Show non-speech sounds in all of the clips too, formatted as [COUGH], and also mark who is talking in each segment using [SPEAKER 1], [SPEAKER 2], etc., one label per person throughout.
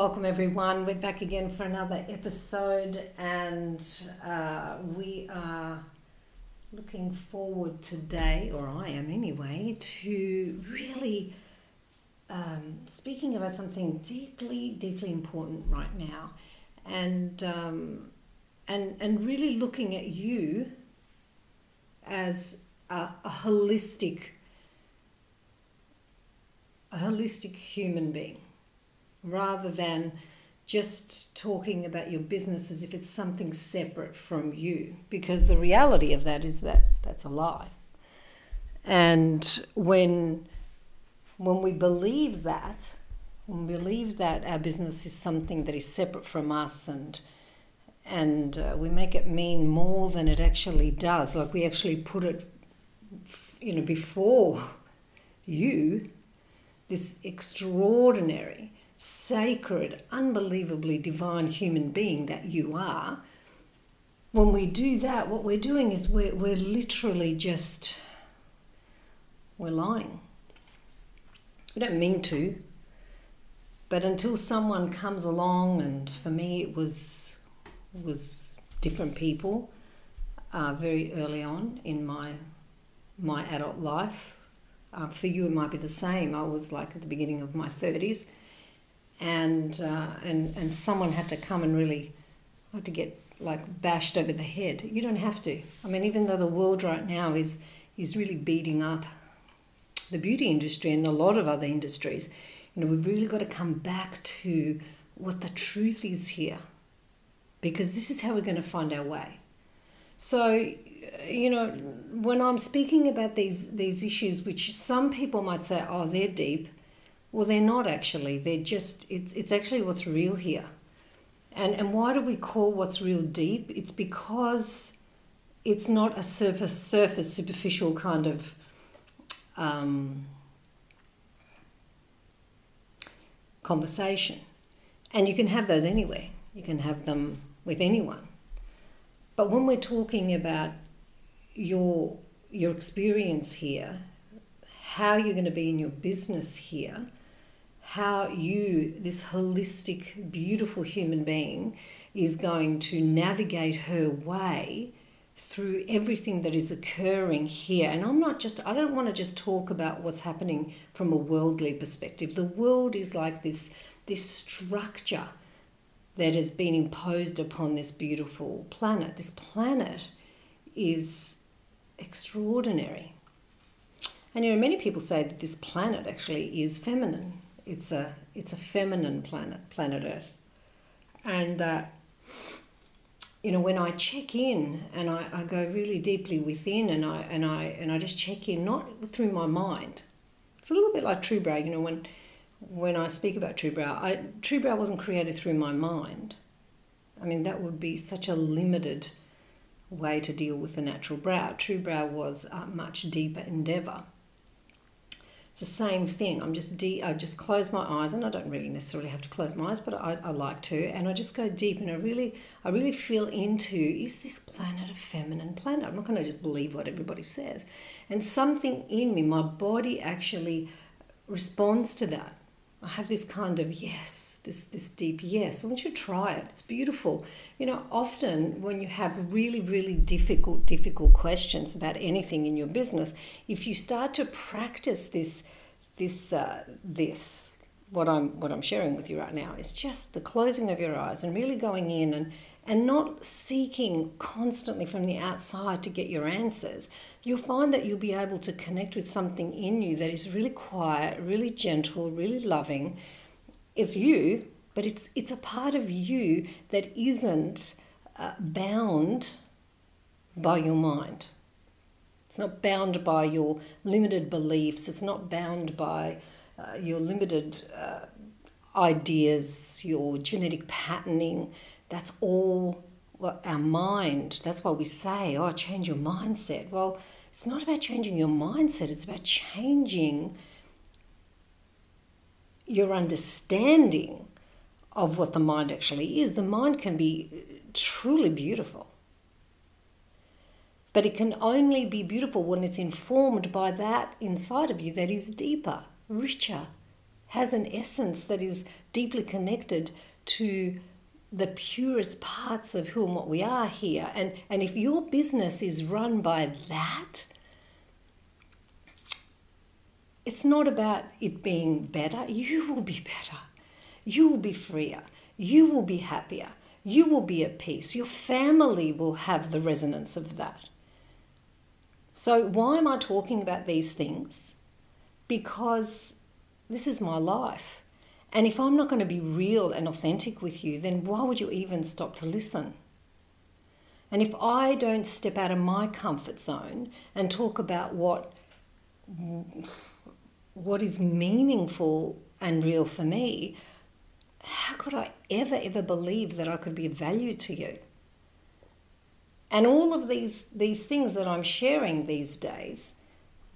[SPEAKER 1] Welcome, everyone. We're back again for another episode, and uh, we are looking forward today, or I am anyway, to really um, speaking about something deeply, deeply important right now, and um, and and really looking at you as a, a holistic, a holistic human being rather than just talking about your business as if it's something separate from you because the reality of that is that that's a lie. And when when we believe that when we believe that our business is something that is separate from us and and uh, we make it mean more than it actually does like we actually put it you know before [LAUGHS] you this extraordinary sacred, unbelievably divine human being that you are, when we do that, what we're doing is we're, we're literally just, we're lying. We don't mean to, but until someone comes along, and for me it was, was different people uh, very early on in my, my adult life. Uh, for you, it might be the same. I was like at the beginning of my 30s and uh, and and someone had to come and really had to get like bashed over the head. You don't have to. I mean, even though the world right now is is really beating up the beauty industry and a lot of other industries, you know, we've really got to come back to what the truth is here, because this is how we're going to find our way. So, you know, when I'm speaking about these these issues, which some people might say, oh, they're deep well, they're not actually. They're just, it's, it's actually what's real here. And, and why do we call what's real deep? It's because it's not a surface, surface superficial kind of um, conversation. And you can have those anywhere, you can have them with anyone. But when we're talking about your, your experience here, how you're going to be in your business here, how you, this holistic, beautiful human being, is going to navigate her way through everything that is occurring here. And I'm not just, I don't want to just talk about what's happening from a worldly perspective. The world is like this, this structure that has been imposed upon this beautiful planet. This planet is extraordinary. And you know, many people say that this planet actually is feminine it's a it's a feminine planet, planet Earth, and uh, you know when I check in and I, I go really deeply within and I and I and I just check in not through my mind. It's a little bit like True Brow, you know when when I speak about True Brow, I, True Brow wasn't created through my mind. I mean that would be such a limited way to deal with the natural brow. True Brow was a much deeper endeavour the same thing. I'm just deep. I just close my eyes, and I don't really necessarily have to close my eyes, but I, I like to, and I just go deep, and I really, I really feel into: is this planet a feminine planet? I'm not going to just believe what everybody says, and something in me, my body actually responds to that. I have this kind of yes, this this deep yes. Want you try it. It's beautiful. You know, often when you have really really difficult difficult questions about anything in your business, if you start to practice this this uh, this what I'm what I'm sharing with you right now is just the closing of your eyes and really going in and and not seeking constantly from the outside to get your answers, you'll find that you'll be able to connect with something in you that is really quiet, really gentle, really loving. It's you, but it's it's a part of you that isn't uh, bound by your mind. It's not bound by your limited beliefs. It's not bound by uh, your limited uh, ideas, your genetic patterning, that's all well, our mind. That's why we say, oh, change your mindset. Well, it's not about changing your mindset, it's about changing your understanding of what the mind actually is. The mind can be truly beautiful. But it can only be beautiful when it's informed by that inside of you that is deeper, richer, has an essence that is deeply connected to the purest parts of who and what we are here. And, and if your business is run by that, it's not about it being better. You will be better. You will be freer. You will be happier. You will be at peace. Your family will have the resonance of that. So, why am I talking about these things? Because this is my life. And if I'm not going to be real and authentic with you, then why would you even stop to listen? And if I don't step out of my comfort zone and talk about what what is meaningful and real for me, how could I ever ever believe that I could be of value to you? And all of these these things that I'm sharing these days,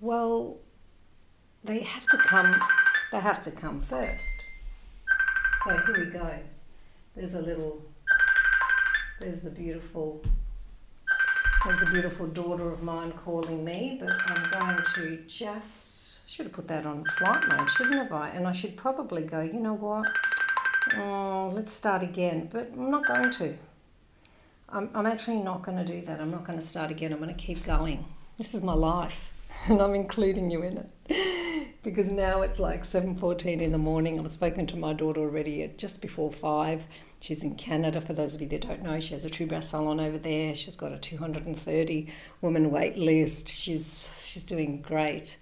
[SPEAKER 1] well, they have to come they have to come first. So here we go. There's a little, there's the beautiful, there's a beautiful daughter of mine calling me, but I'm going to just, should have put that on flight mode, shouldn't have I? And I should probably go, you know what, oh, let's start again, but I'm not going to. I'm, I'm actually not going to do that. I'm not going to start again. I'm going to keep going. This is my life, [LAUGHS] and I'm including you in it because now it's like 7.14 in the morning. I've spoken to my daughter already at just before 5. She's in Canada, for those of you that don't know. She has a true breast salon over there. She's got a 230 woman wait list. She's, she's doing great.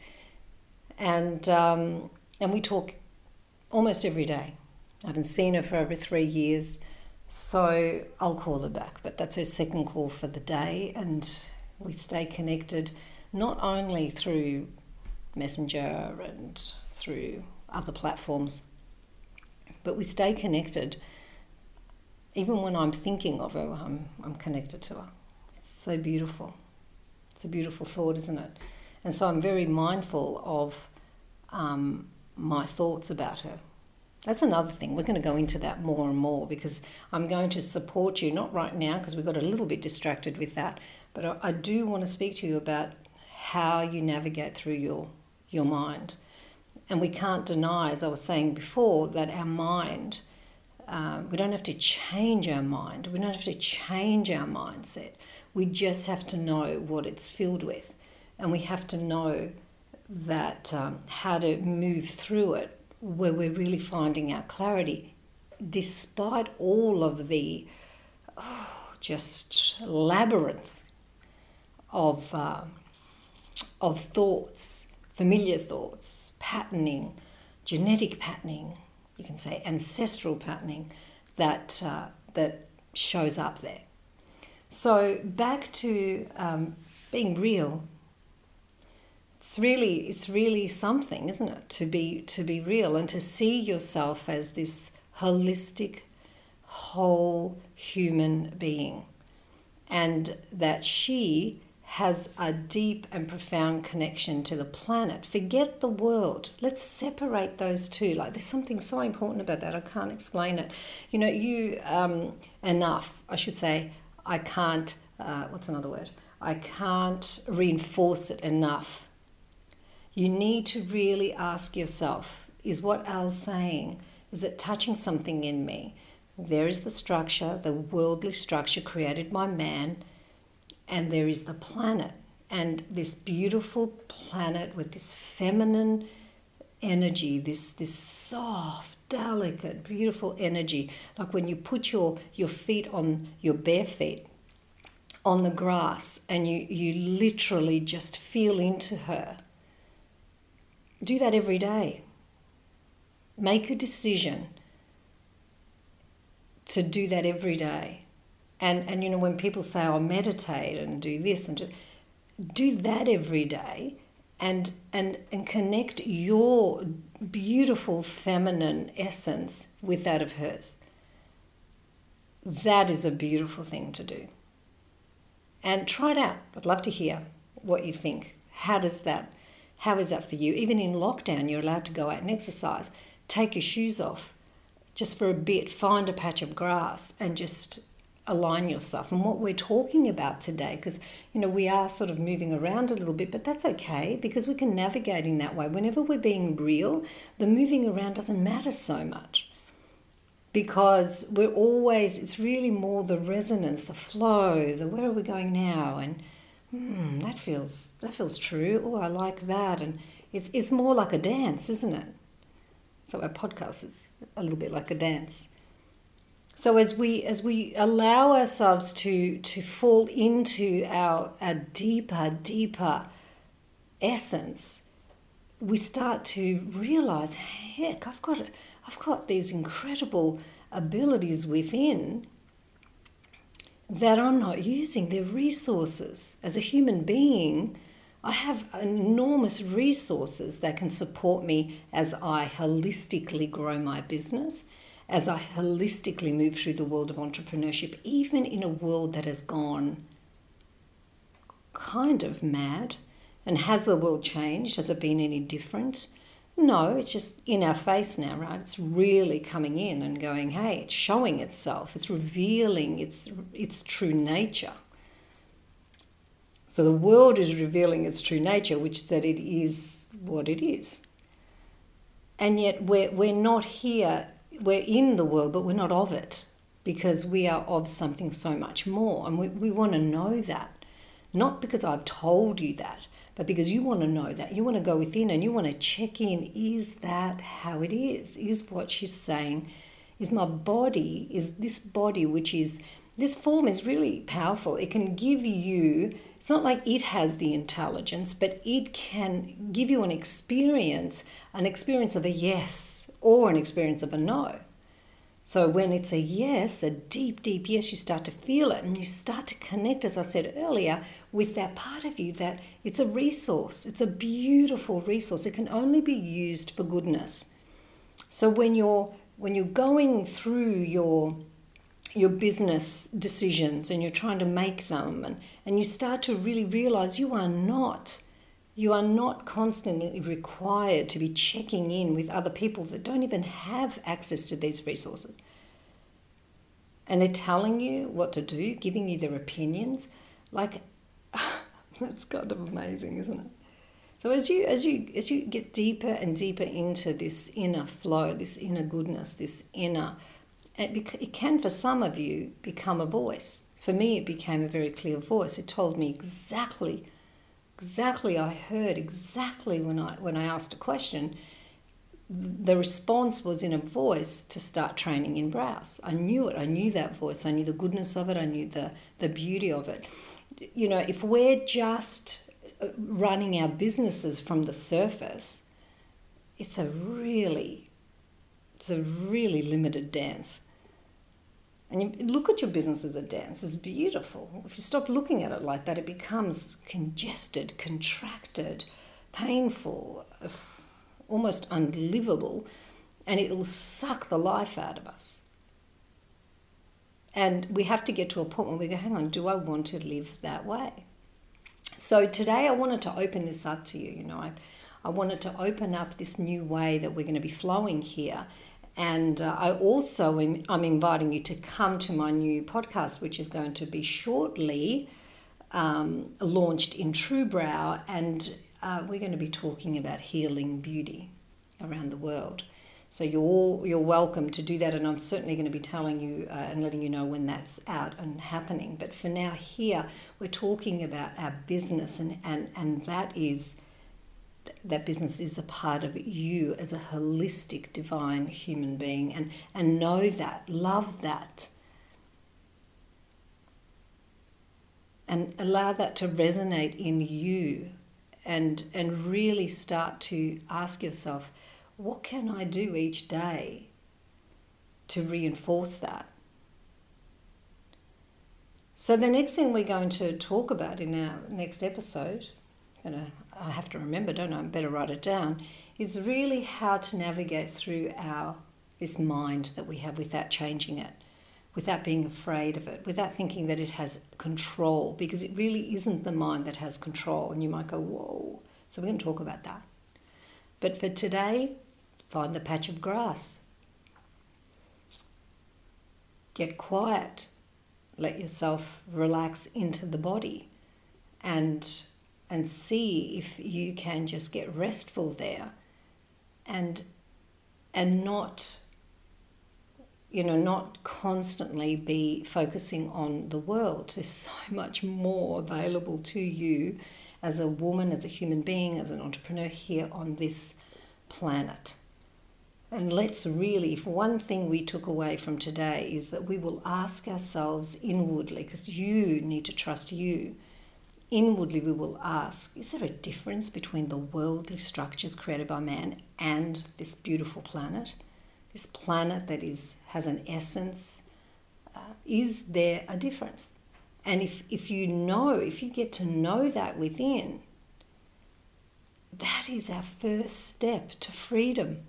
[SPEAKER 1] And, um, and we talk almost every day. I haven't seen her for over three years, so I'll call her back. But that's her second call for the day, and we stay connected not only through Messenger and through other platforms. But we stay connected. Even when I'm thinking of her, I'm, I'm connected to her. It's so beautiful. It's a beautiful thought, isn't it? And so I'm very mindful of um, my thoughts about her. That's another thing. We're going to go into that more and more because I'm going to support you, not right now because we got a little bit distracted with that, but I, I do want to speak to you about how you navigate through your your mind. And we can't deny, as I was saying before, that our mind, uh, we don't have to change our mind, we don't have to change our mindset. We just have to know what it's filled with. And we have to know that um, how to move through it where we're really finding our clarity despite all of the oh, just labyrinth of, uh, of thoughts familiar thoughts, patterning, genetic patterning, you can say ancestral patterning that, uh, that shows up there. So back to um, being real. It's really, it's really something, isn't it, to be to be real and to see yourself as this holistic, whole human being, and that she has a deep and profound connection to the planet. Forget the world. Let's separate those two. Like there's something so important about that. I can't explain it. You know, you um, enough. I should say. I can't. Uh, what's another word? I can't reinforce it enough. You need to really ask yourself: Is what Elle's saying? Is it touching something in me? There is the structure, the worldly structure created by man and there is the planet. And this beautiful planet with this feminine energy, this, this soft, delicate, beautiful energy. Like when you put your, your feet on your bare feet on the grass and you, you literally just feel into her. Do that every day. Make a decision to do that every day. And, and you know, when people say, oh, meditate and do this and do, do that every day and and and connect your beautiful feminine essence with that of hers. That is a beautiful thing to do. And try it out. I'd love to hear what you think. How does that how is that for you? Even in lockdown, you're allowed to go out and exercise. Take your shoes off just for a bit, find a patch of grass and just align yourself. And what we're talking about today, because you know we are sort of moving around a little bit, but that's okay because we can navigate in that way. Whenever we're being real, the moving around doesn't matter so much because we're always it's really more the resonance the flow the where are we going now? And hmm, that feels that feels true. Oh i like that. And it's, it's more like a dance isn't it? So our podcast is a little bit like a dance so as we as we allow ourselves to to fall into our a deeper deeper essence we start to realize heck i've got I've got these incredible abilities within that I'm not using. They're resources. As a human being, I have enormous resources that can support me as I holistically grow my business, as I holistically move through the world of entrepreneurship, even in a world that has gone kind of mad. And has the world changed? Has it been any different? No, it's just in our face now, right? It's really coming in and going, hey, it's showing itself, it's revealing its, its true nature. So the world is revealing its true nature, which that it is what it is. And yet we're, we're not here, we're in the world, but we're not of it because we are of something so much more. And we, we want to know that. Not because I've told you that, but because you want to know that, you want to go within and you want to check in is that how it is? Is what she's saying, is my body, is this body, which is, this form is really powerful. It can give you, it's not like it has the intelligence, but it can give you an experience, an experience of a yes or an experience of a no. So when it's a yes, a deep, deep yes, you start to feel it and you start to connect, as I said earlier, with that part of you that it's a resource. It's a beautiful resource. It can only be used for goodness. So when you're when you're going through your your business decisions and you're trying to make them and, and you start to really realize you are not you are not constantly required to be checking in with other people that don't even have access to these resources. And they're telling you what to do, giving you their opinions. Like, [LAUGHS] that's kind of amazing, isn't it? So as you as you as you get deeper and deeper into this inner flow, this inner goodness, this inner, it, it can for some of you become a voice. For me, it became a very clear voice. It told me exactly exactly I heard exactly when I when I asked a question the response was in a voice to start training in brows. I knew it. I knew that voice. I knew the goodness of it. I knew the, the beauty of it. You know, if we're just uh, running our businesses from the surface, it's a really, it's a really limited dance. And you look at your business as a dance, it's beautiful. If you stop looking at it like that, it becomes congested, contracted, painful, almost unlivable, and it'll suck the life out of us. And we have to get to a point where we go, hang on, do I want to live that way? So today I wanted to open this up to you. You know, I, I wanted to open up this new way that we're going to be flowing here and uh, I also am, I'm inviting you to come to my new podcast, which is going to be shortly um, launched in True Brow, and uh, we're going to be talking about healing beauty around the world. So you're all, you're welcome to do that, and I'm certainly going to be telling you uh, and letting you know when that's out and happening. But for now, here we're talking about our business, and and and that is that business is a part of you as a holistic divine human being and and know that love that. And allow that to resonate in you and and really start to ask yourself what can I do each day to reinforce that? So the next thing we're going to talk about in our next episode gonna I have to remember, don't I? I better write it down. Is really how to navigate through our this mind that we have without changing it, without being afraid of it, without thinking that it has control, because it really isn't the mind that has control. And you might go, whoa. So we're going to talk about that. But for today, find the patch of grass. Get quiet. Let yourself relax into the body and and see if you can just get restful there and and not you know not constantly be focusing on the world. There's so much more available to you as a woman as a human being as an entrepreneur here on this planet. And let's really if one thing we took away from today is that we will ask ourselves inwardly because you need to trust you inwardly we will ask is there a difference between the worldly structures created by man and this beautiful planet? This planet that is has an essence uh, is there a difference? And if if you know if you get to know that within that is our first step to freedom.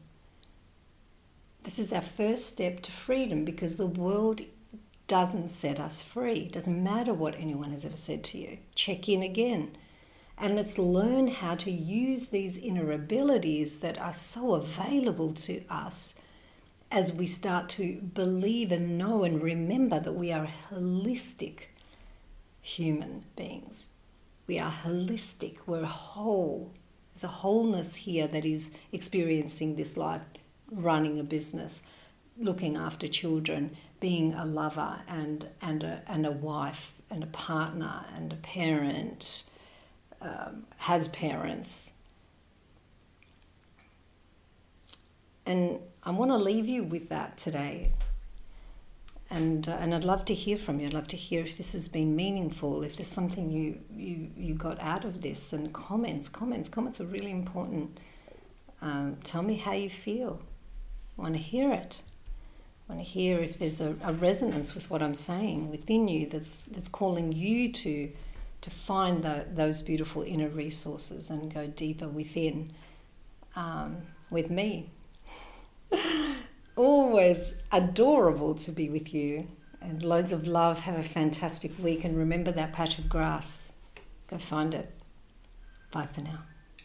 [SPEAKER 1] This is our first step to freedom because the world doesn't set us free. It doesn't matter what anyone has ever said to you. Check in again. And let's learn how to use these inner abilities that are so available to us as we start to believe and know and remember that we are holistic human beings. We are holistic, we're whole. There's a wholeness here that is experiencing this life, running a business, looking after children, being a lover and, and, a, and a wife and a partner and a parent, um, has parents. And I want to leave you with that today. And, uh, and I'd love to hear from you. I'd love to hear if this has been meaningful, if there's something you, you, you got out of this, and comments. Comments. Comments are really important. Um, tell me how you feel. I want to hear it. Want to hear if there's a, a resonance with what I'm saying within you that's that's calling you to to find the, those beautiful inner resources and go deeper within um, with me. [LAUGHS] Always adorable to be with you and loads of love. Have a fantastic week and remember that patch of grass. Go find it. Bye for now.